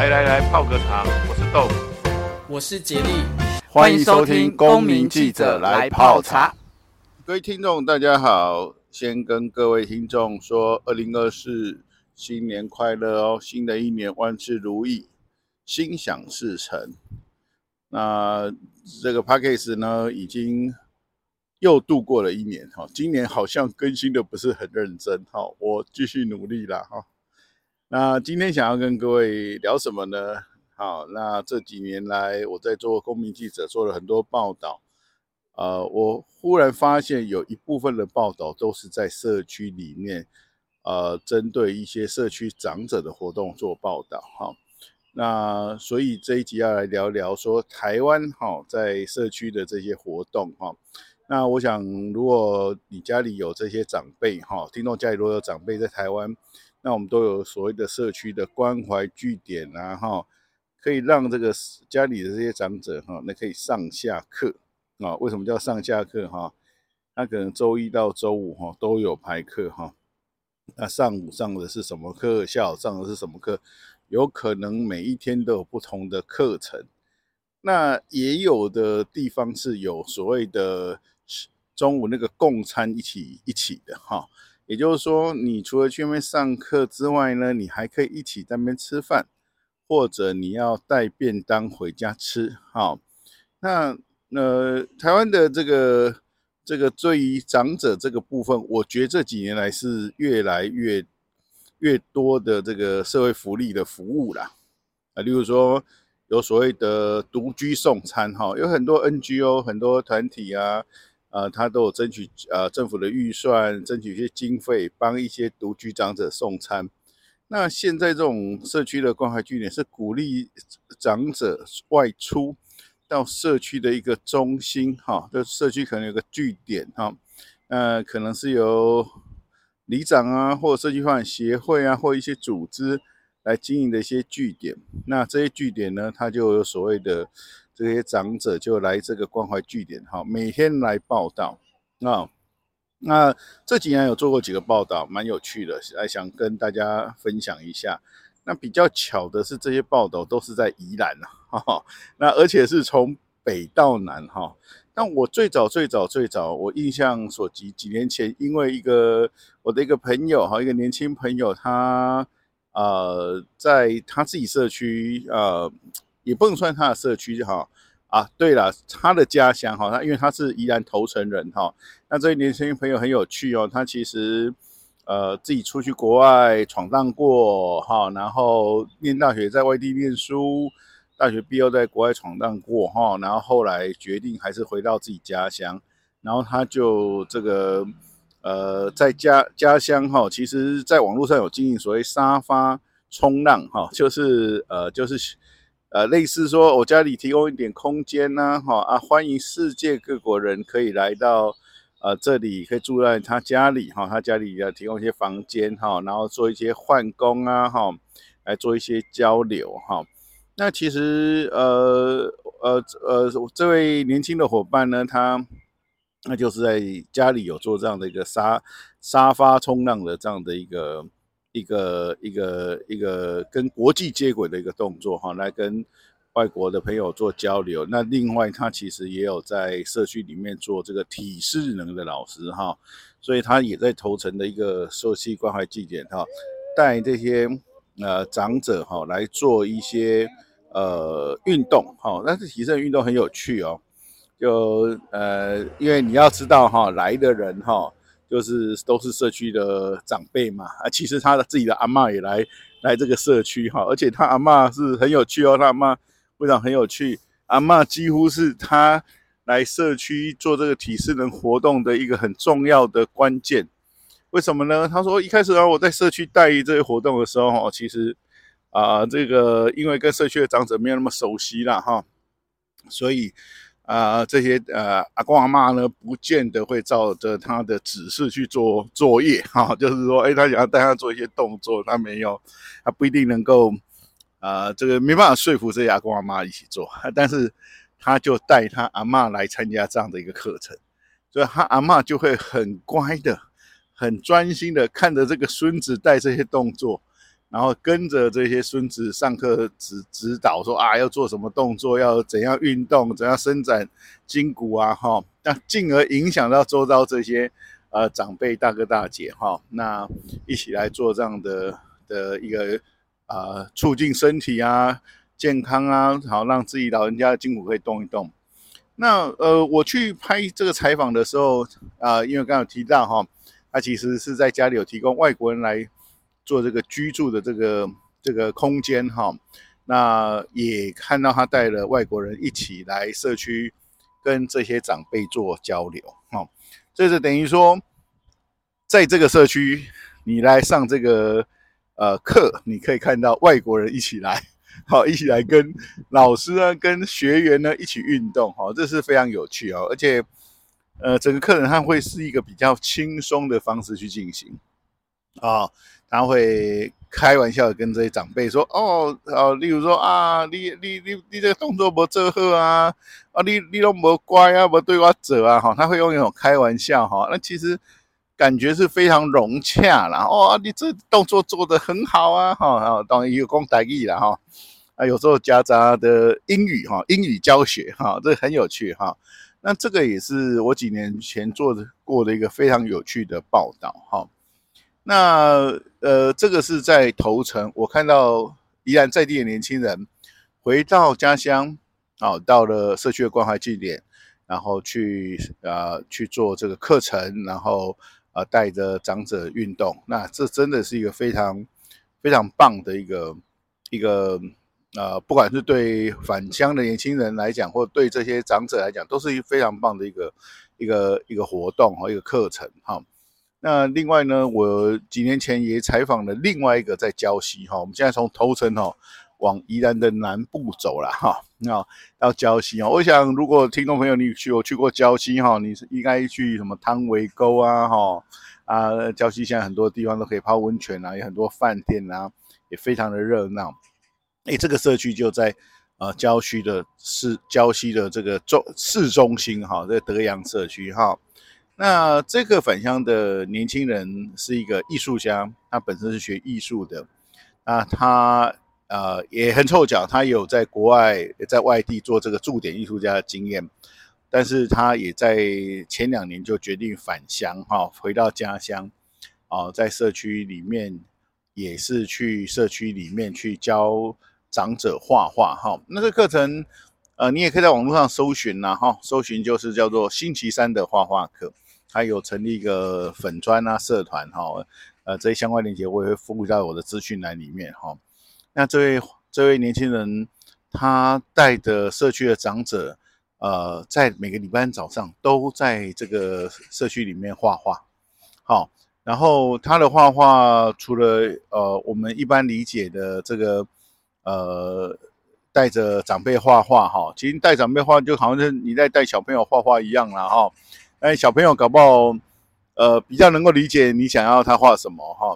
来来来，泡个茶。我是豆腐，我是杰利，欢迎收听《公民记者来泡茶》。各位听众，大家好，先跟各位听众说，二零二四新年快乐哦！新的一年万事如意，心想事成。那这个 p a c k a g e 呢，已经又度过了一年哈，今年好像更新的不是很认真哈，我继续努力啦哈。那今天想要跟各位聊什么呢？好，那这几年来我在做公民记者，做了很多报道。呃，我忽然发现有一部分的报道都是在社区里面，呃，针对一些社区长者的活动做报道。哈，那所以这一集要来聊聊说台湾哈在社区的这些活动哈。那我想，如果你家里有这些长辈哈，听众家里如果有长辈在台湾。那我们都有所谓的社区的关怀据点啊，哈，可以让这个家里的这些长者哈，那可以上下课啊。为什么叫上下课哈？那可能周一到周五哈都有排课哈。那上午上的是什么课？下午上的是什么课？有可能每一天都有不同的课程。那也有的地方是有所谓的中午那个共餐一起一起的哈。也就是说，你除了去那边上课之外呢，你还可以一起在那边吃饭，或者你要带便当回家吃。好，那呃，台湾的这个这个对于长者这个部分，我觉得这几年来是越来越越多的这个社会福利的服务啦。啊，例如说有所谓的独居送餐，哈，有很多 NGO 很多团体啊。呃，他都有争取呃政府的预算，争取一些经费，帮一些独居长者送餐。那现在这种社区的关怀据点是鼓励长者外出到社区的一个中心，哈，就社区可能有个据点，哈，呃，可能是由里长啊，或者社区发展协会啊，或一些组织来经营的一些据点。那这些据点呢，它就有所谓的。这些长者就来这个关怀据点哈，每天来报道啊。那这几年有做过几个报道，蛮有趣的，来想跟大家分享一下。那比较巧的是，这些报道都是在宜兰哈，那而且是从北到南哈。那我最早最早最早，我印象所及，几年前，因为一个我的一个朋友哈，一个年轻朋友，他呃在他自己社区呃。也不能算他的社区哈啊，对了，他的家乡哈，他因为他是宜兰头城人哈，那这位年轻朋友很有趣哦，他其实呃自己出去国外闯荡过哈，然后念大学在外地念书，大学毕业在国外闯荡过哈，然后后来决定还是回到自己家乡，然后他就这个呃在家家乡哈，其实在网络上有经营所谓沙发冲浪哈，就是呃就是。呃，类似说，我家里提供一点空间呐，哈啊，欢迎世界各国人可以来到呃这里，可以住在他家里哈，他家里要提供一些房间哈，然后做一些换工啊哈，来做一些交流哈。那其实呃呃呃，这位年轻的伙伴呢，他那就是在家里有做这样的一个沙沙发冲浪的这样的一个。一个一个一个跟国际接轨的一个动作哈，来跟外国的朋友做交流。那另外，他其实也有在社区里面做这个体适能的老师哈，所以他也在头城的一个社区关怀据点哈，带这些呃长者哈来做一些呃运动哈。但是体适能运动很有趣哦，就呃因为你要知道哈，来的人哈。就是都是社区的长辈嘛，啊，其实他的自己的阿嬷也来来这个社区哈，而且他阿嬷是很有趣哦，他阿嬷非常很有趣，阿嬷几乎是他来社区做这个体适能活动的一个很重要的关键。为什么呢？他说一开始啊，我在社区带这些活动的时候哈，其实啊，这个因为跟社区的长者没有那么熟悉啦哈，所以。啊、呃，这些呃阿公阿嬷呢，不见得会照着他的指示去做 作业哈，就是说，哎，他想要带他做一些动作，他没有，他不一定能够，呃，这个没办法说服这些阿公阿嬷一起做，但是他就带他阿嬷来参加这样的一个课程，所以他阿嬷就会很乖的、很专心的看着这个孙子带这些动作，然后跟着这些孙子上课指指导说啊，要做什么动作，要怎样运动，怎样伸展筋骨啊，哈，那进而影响到周遭这些呃长辈大哥大姐哈，那一起来做这样的的一个啊、呃、促进身体啊健康啊，好让自己老人家的筋骨可以动一动。那呃我去拍这个采访的时候啊、因为刚刚有提到哈，他其实是在家里有提供外国人来。做这个居住的这个这个空间哈，那也看到他带了外国人一起来社区跟这些长辈做交流哈，这是等于说，在这个社区你来上这个呃课，你可以看到外国人一起来，好一起来跟老师啊跟学员呢一起运动哈，这是非常有趣哦，而且呃整个课程它会是一个比较轻松的方式去进行。啊。他会开玩笑跟这些长辈说：“哦，哦，例如说啊，你你你你这个动作不做好啊，啊，你你都没乖啊，没对我走啊，哈，他会用一种开玩笑哈，那其实感觉是非常融洽啦。哦，你这动作做得很好啊，哈，当然有功台语啦，哈，啊，有时候夹杂的英语哈，英语教学哈，这很有趣哈。那这个也是我几年前做的过的一个非常有趣的报道哈。”那呃，这个是在头城，我看到依然在地的年轻人回到家乡，啊，到了社区的关怀据点，然后去啊、呃、去做这个课程，然后啊、带着长者运动，那这真的是一个非常非常棒的一个一个呃，不管是对返乡的年轻人来讲，或对这些长者来讲，都是一非常棒的一个一个一个活动和一个课程哈。那另外呢，我几年前也采访了另外一个在礁溪哈，我们现在从头城哈往宜兰的南部走了哈，那到礁溪哦，我想如果听众朋友你去有去过礁溪哈，你是应该去什么汤围沟啊哈啊，礁溪现在很多地方都可以泡温泉啊，有很多饭店啊，也非常的热闹。诶，这个社区就在呃郊区的市礁溪的这个中市中心哈，在德阳社区哈。那这个返乡的年轻人是一个艺术家，他本身是学艺术的，那他呃也很凑巧，他有在国外在外地做这个驻点艺术家的经验，但是他也在前两年就决定返乡哈，回到家乡，啊，在社区里面也是去社区里面去教长者画画哈。那这个课程呃你也可以在网络上搜寻呐哈，搜寻就是叫做星期三的画画课。还有成立一个粉专啊社团哈，呃，这些相关链接我也会附录在我的资讯栏里面哈。那这位这位年轻人，他带着社区的长者，呃，在每个礼拜早上都在这个社区里面画画。好，然后他的画画除了呃我们一般理解的这个呃带着长辈画画哈，其实带长辈画就好像是你在带小朋友画画一样啦哈。哎，小朋友搞不好，呃，比较能够理解你想要他画什么哈。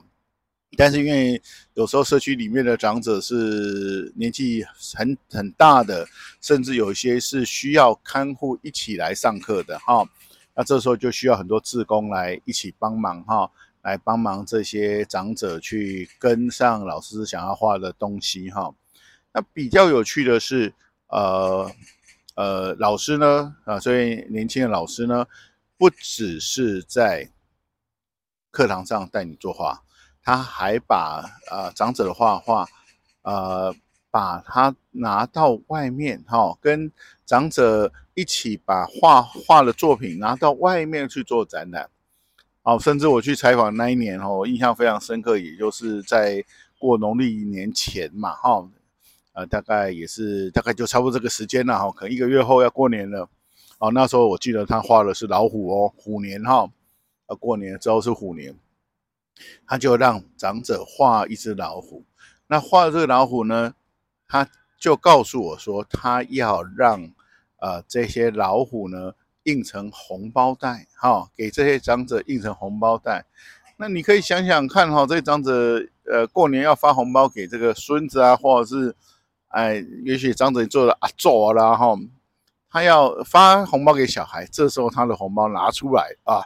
但是因为有时候社区里面的长者是年纪很很大的，甚至有些是需要看护一起来上课的哈。那这时候就需要很多志工来一起帮忙哈，来帮忙这些长者去跟上老师想要画的东西哈。那比较有趣的是，呃呃，老师呢啊，所以年轻的老师呢。不只是在课堂上带你作画，他还把呃长者的画画，呃，把他拿到外面哈、哦，跟长者一起把画画的作品拿到外面去做展览。哦，甚至我去采访那一年哦，印象非常深刻，也就是在过农历年前嘛哈、哦，呃，大概也是大概就差不多这个时间了哈，可能一个月后要过年了。哦，那时候我记得他画的是老虎哦，虎年哈，呃，过年之后是虎年，他就让长者画一只老虎。那画的这个老虎呢，他就告诉我说，他要让呃这些老虎呢印成红包袋，哈、哦，给这些长者印成红包袋。那你可以想想看哈、哦，这些长者呃过年要发红包给这个孙子啊，或者是哎，也许长者做了啊做了哈。他要发红包给小孩，这时候他的红包拿出来啊，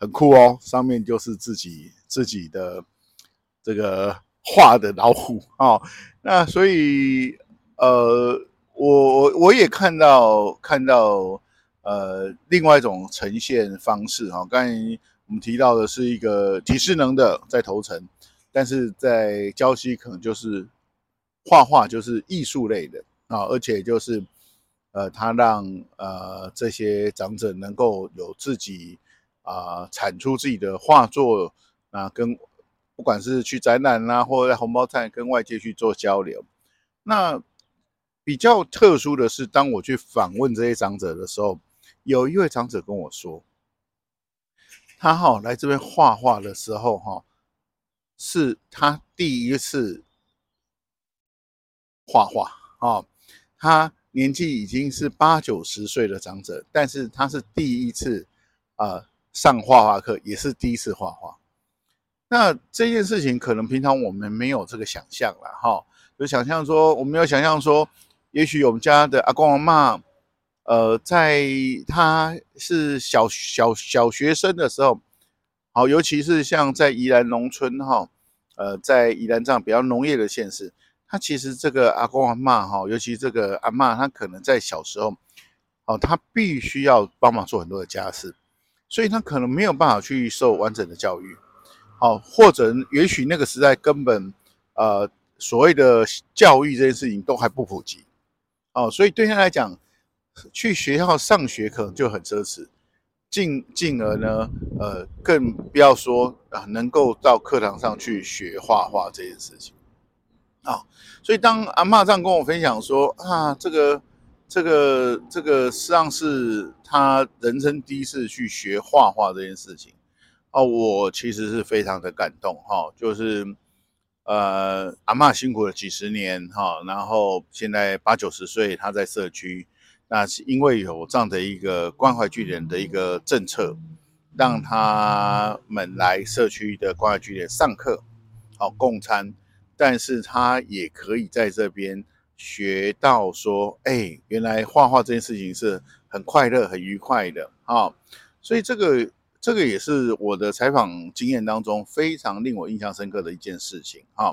很酷哦，上面就是自己自己的这个画的老虎啊。那所以呃，我我也看到看到呃另外一种呈现方式哈。刚才我们提到的是一个体适能的在头城，但是在礁溪可能就是画画就是艺术类的啊，而且就是。呃，他让呃这些长者能够有自己啊、产出自己的画作啊，跟不管是去展览啦、啊，或者在红包站跟外界去做交流。那比较特殊的是，当我去访问这些长者的时候，有一位长者跟我说，他哈、哦、来这边画画的时候哈、哦，是他第一次画画啊，他。年纪已经是八九十岁的长者，但是他是第一次啊、呃、上画画课，也是第一次画画。那这件事情可能平常我们没有这个想象了哈，就想象说，我们有想象说，也许我们家的阿公阿嬷，呃，在他是小小小学生的时候，好，尤其是像在宜兰农村哈，呃，在宜兰这样比较农业的县市。他其实这个阿公阿嬷哈，尤其这个阿嬷，他可能在小时候，哦，他必须要帮忙做很多的家事，所以他可能没有办法去受完整的教育，哦，或者也许那个时代根本呃所谓的教育这件事情都还不普及，哦，所以对他来讲，去学校上学可能就很奢侈，进进而呢，呃，更不要说啊能够到课堂上去学画画这件事情。啊、所以当阿嬷这样跟我分享说啊，这个、这个、这个实际上是他人生第一次去学画画这件事情，哦，我其实是非常的感动哈、哦，就是呃，阿嬷辛苦了几十年哈、然后现在八九十岁，她在社区，那是因为有这样的一个关怀据点的一个政策，让他们来社区的关怀据点上课，好、哦、共餐。但是他也可以在这边学到说，哎，原来画画这件事情是很快乐、很愉快的啊、所以这个这个也是我的采访经验当中非常令我印象深刻的一件事情啊、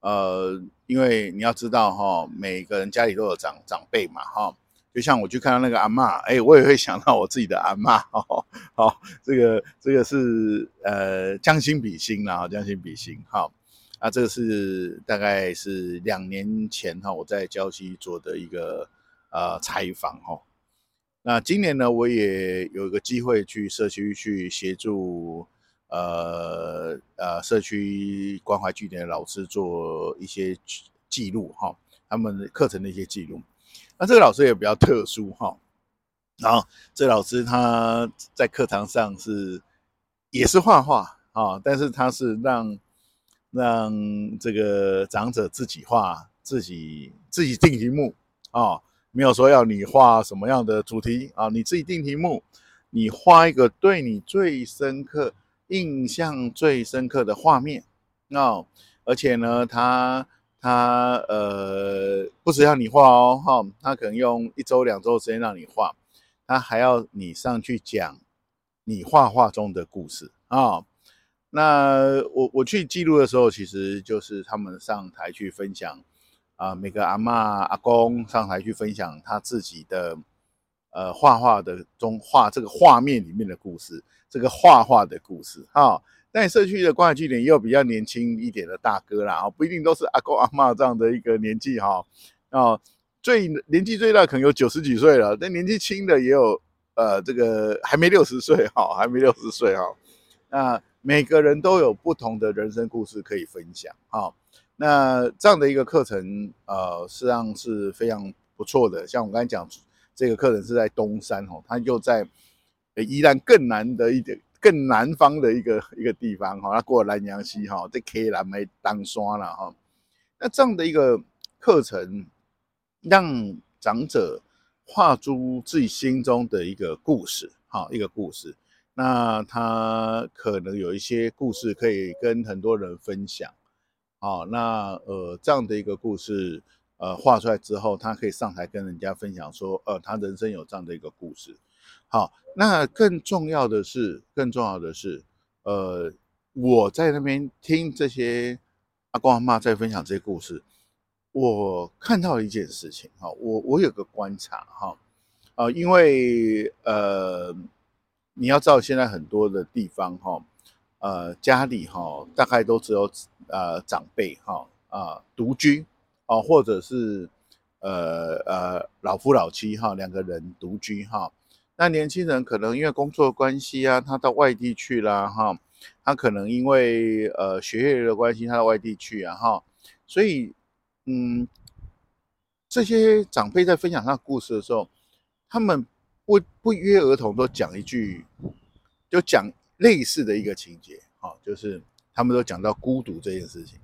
呃，因为你要知道哈、每个人家里都有长长辈嘛哈、就像我去看到那个阿嬷，哎，我也会想到我自己的阿嬷哦。好，这个这个是呃将心比心啦，将心比心哈。那这个是大概是两年前哈，我在郊区做的一个呃采访哈。那今年呢，我也有一个机会去社区去协助呃呃社区关怀据点的老师做一些记录哈，他们课程的一些记录。那这个老师也比较特殊哈，然后这老师他在课堂上是也是画画啊，但是他是让让这个长者自己画，自己自己定题目啊、没有说要你画什么样的主题啊、你自己定题目，你画一个对你最深刻、印象最深刻的画面啊、而且呢，他他呃，不只要你画哦，哈、他可能用一周两周时间让你画，他还要你上去讲你画画中的故事啊。那我我去记录的时候，其实就是他们上台去分享啊、每个阿嬷阿公上台去分享他自己的呃画画的中画这个画面里面的故事，这个画画的故事哈。但社区的关怀据点也有比较年轻一点的大哥啦，啊，不一定都是阿公阿嬷这样的一个年纪哈。啊，最年纪最大可能有九十几岁了，但年纪轻的也有呃这个还没六十岁哈，还没六十岁哈。那每个人都有不同的人生故事可以分享，好，那这样的一个课程，呃，实际上是非常不错的。像我刚才讲，这个课程是在东山哦，它又在宜兰更南的一点、更南方的一个一个地方哈，它过了南阳溪哈，在 K 南没当刷了哈。那这样的一个课程，让长者画出自己心中的一个故事，哈，一个故事。那他可能有一些故事可以跟很多人分享，哦，那呃这样的一个故事，呃画出来之后，他可以上台跟人家分享说，呃他人生有这样的一个故事，好，那更重要的是，更重要的是，呃我在那边听这些阿公阿嬷在分享这些故事，我看到一件事情哈，我我有个观察哈，啊，因为呃，你要知道现在很多的地方哈，呃，家里哈大概都只有呃长辈哈啊独居啊，或者是呃呃老夫老妻哈两个人独居哈。那年轻人可能因为工作关系啊，他到外地去了哈。他可能因为呃学业的关系，他到外地去啊哈。所以嗯，这些长辈在分享他的故事的时候，他们不不约而同都讲一句，就讲类似的一个情节哈，就是他们都讲到孤独这件事情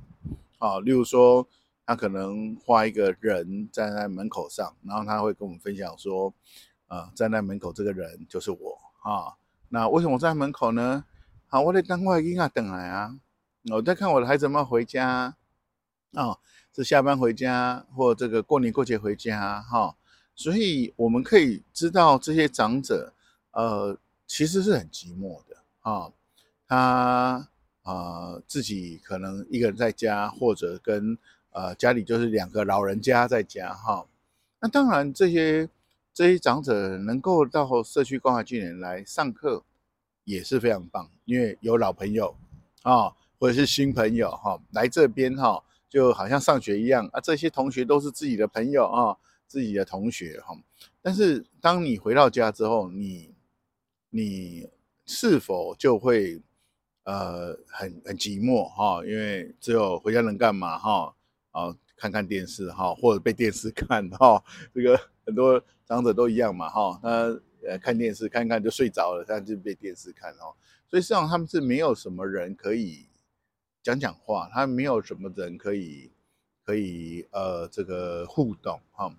啊。例如说，他可能画一个人站在门口上，然后他会跟我们分享说。啊，站在门口这个人就是我啊。那为什么站在门口呢？好，我在等我的婴儿等来啊。我在看我的孩子们回家啊，是下班回家，或这个过年过节回家哈。所以我们可以知道这些长者，呃，其实是很寂寞的啊。他啊，自己可能一个人在家，或者跟呃家里就是两个老人家在家哈。那当然这些。这些长者能够到社区关怀据点来上课，也是非常棒，因为有老朋友啊，或者是新朋友哈，来这边哈，就好像上学一样啊。这些同学都是自己的朋友啊，自己的同学哈。但是当你回到家之后，你你是否就会呃很很寂寞哈？因为只有回家能干嘛哈？啊，看看电视哈，或者被电视看哈，这个很多。长者都一样嘛，哈，他呃看电视看看就睡着了，他就被电视看哦，所以实际上他们是没有什么人可以讲讲话，他没有什么人可以可以呃这个互动哈，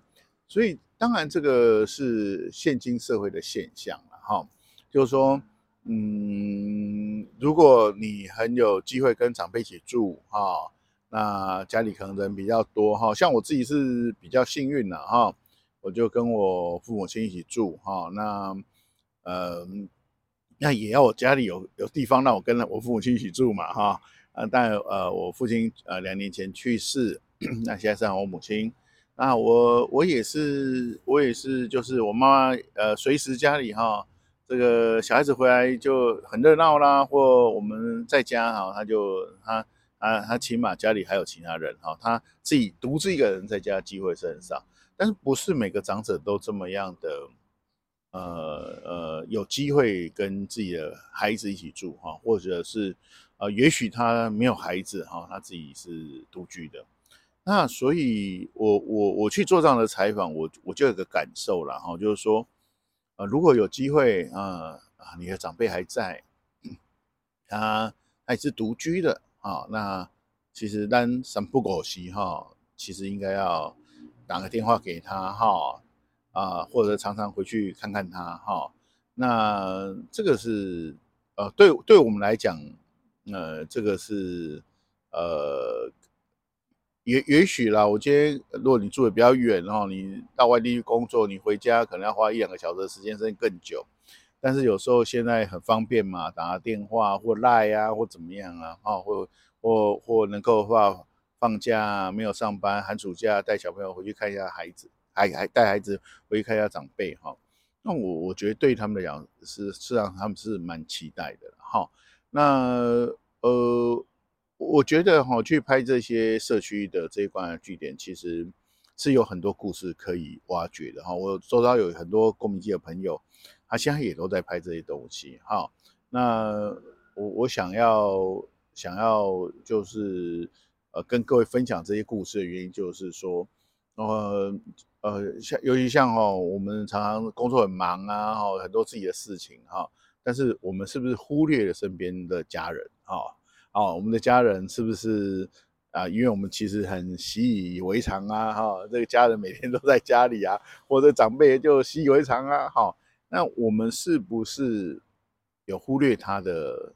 所以当然这个是现今社会的现象了哈，就是说，嗯，如果你很有机会跟长辈一起住哈，那家里可能人比较多哈，像我自己是比较幸运的哈。我就跟我父母亲一起住哈，那呃，那也要我家里有有地方让我跟我父母亲一起住嘛哈，啊，但呃，我父亲呃两年前去世，那现在是我母亲，那我我也是我也是就是我妈妈呃随时家里哈，这个小孩子回来就很热闹啦，或我们在家哈，他就他他他起码家里还有其他人哈，他自己独自一个人在家机会是很少。但是不是每个长者都这么样的，呃呃，有机会跟自己的孩子一起住哈，或者是呃，也许他没有孩子哈，他自己是独居的。那所以我，我我我去做这样的采访，我我就有个感受了哈，就是说，呃，如果有机会啊啊，你的长辈还在，他还是独居的啊，那其实单三不狗时哈，其实应该要。打个电话给他哈啊，或者常常回去看看他哈。那这个是呃，对对我们来讲，呃，这个是呃，也也许啦。我今天如果你住的比较远哦，你到外地去工作，你回家可能要花一两个小时的时间，甚至更久。但是有时候现在很方便嘛，打个电话或赖啊，或怎么样啊，啊，或或或能够话。放假没有上班，寒暑假带小朋友回去看一下孩子，还还带孩子回去看一下长辈哈。那我我觉得对他们来讲是，是让他们是蛮期待的哈。那呃，我觉得哈，去拍这些社区的这一关的据点，其实是有很多故事可以挖掘的哈。我周遭有很多公民记者朋友，他现在也都在拍这些东西哈。那我我想要想要就是。呃，跟各位分享这些故事的原因就是说，呃呃，像尤其像哈，我们常常工作很忙啊，哈，很多自己的事情哈，但是我们是不是忽略了身边的家人啊？哦，我们的家人是不是啊？因为我们其实很习以为常啊，哈，这个家人每天都在家里啊，或者长辈就习以为常啊，哈，那我们是不是有忽略他的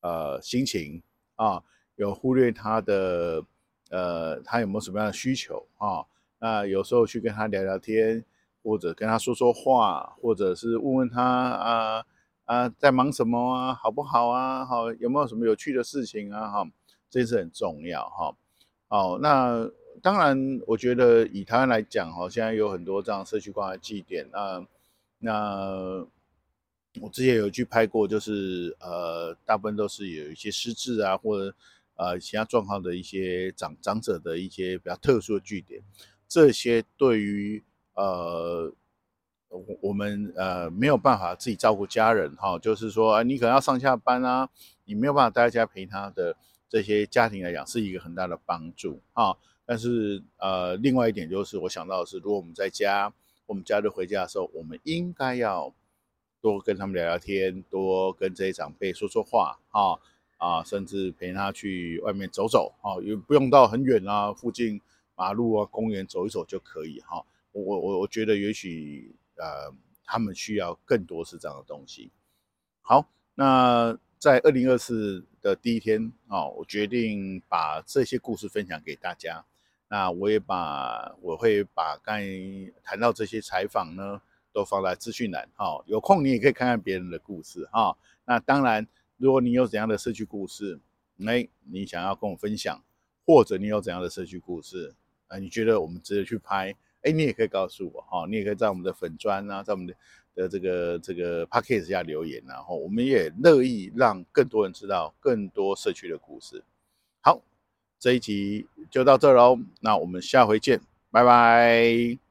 呃心情啊？有忽略他的，呃，他有没有什么样的需求啊？那有时候去跟他聊聊天，或者跟他说说话，或者是问问他啊啊，在忙什么啊？好不好啊？好，有没有什么有趣的事情啊？哈，这是很重要哈。哦，那当然，我觉得以台湾来讲哈，现在有很多这样社区关怀据点。那那我之前有去拍过，就是呃，大部分都是有一些失智啊，或者呃其他状况的一些长长者的一些比较特殊的据点。这些对于呃我我们呃没有办法自己照顾家人哈，就是说啊，你可能要上下班啊，你没有办法待在家陪他的这些家庭来讲，是一个很大的帮助啊。但是呃，另外一点就是我想到的是，如果我们在家，我们假日回家的时候，我们应该要。多跟他们聊聊天，多跟这些长辈说说话啊啊，甚至陪他去外面走走啊，也不用到很远啊，附近马路啊、公园走一走就可以哈。我我我觉得也许呃，他们需要更多是这样的东西。好，那在二零二四的第一天啊，我决定把这些故事分享给大家。那我也把我会把刚才谈到这些采访呢。都放在资讯栏哈，有空你也可以看看别人的故事哈。那当然，如果你有怎样的社区故事，哎，你想要跟我分享，或者你有怎样的社区故事，啊，你觉得我们值得去拍，哎，你也可以告诉我哈。你也可以在我们的粉砖啊，在我们的的这个这个 p a c k a g e 下留言，然后我们也乐意让更多人知道更多社区的故事。好，这一集就到这喽，那我们下回见，拜拜。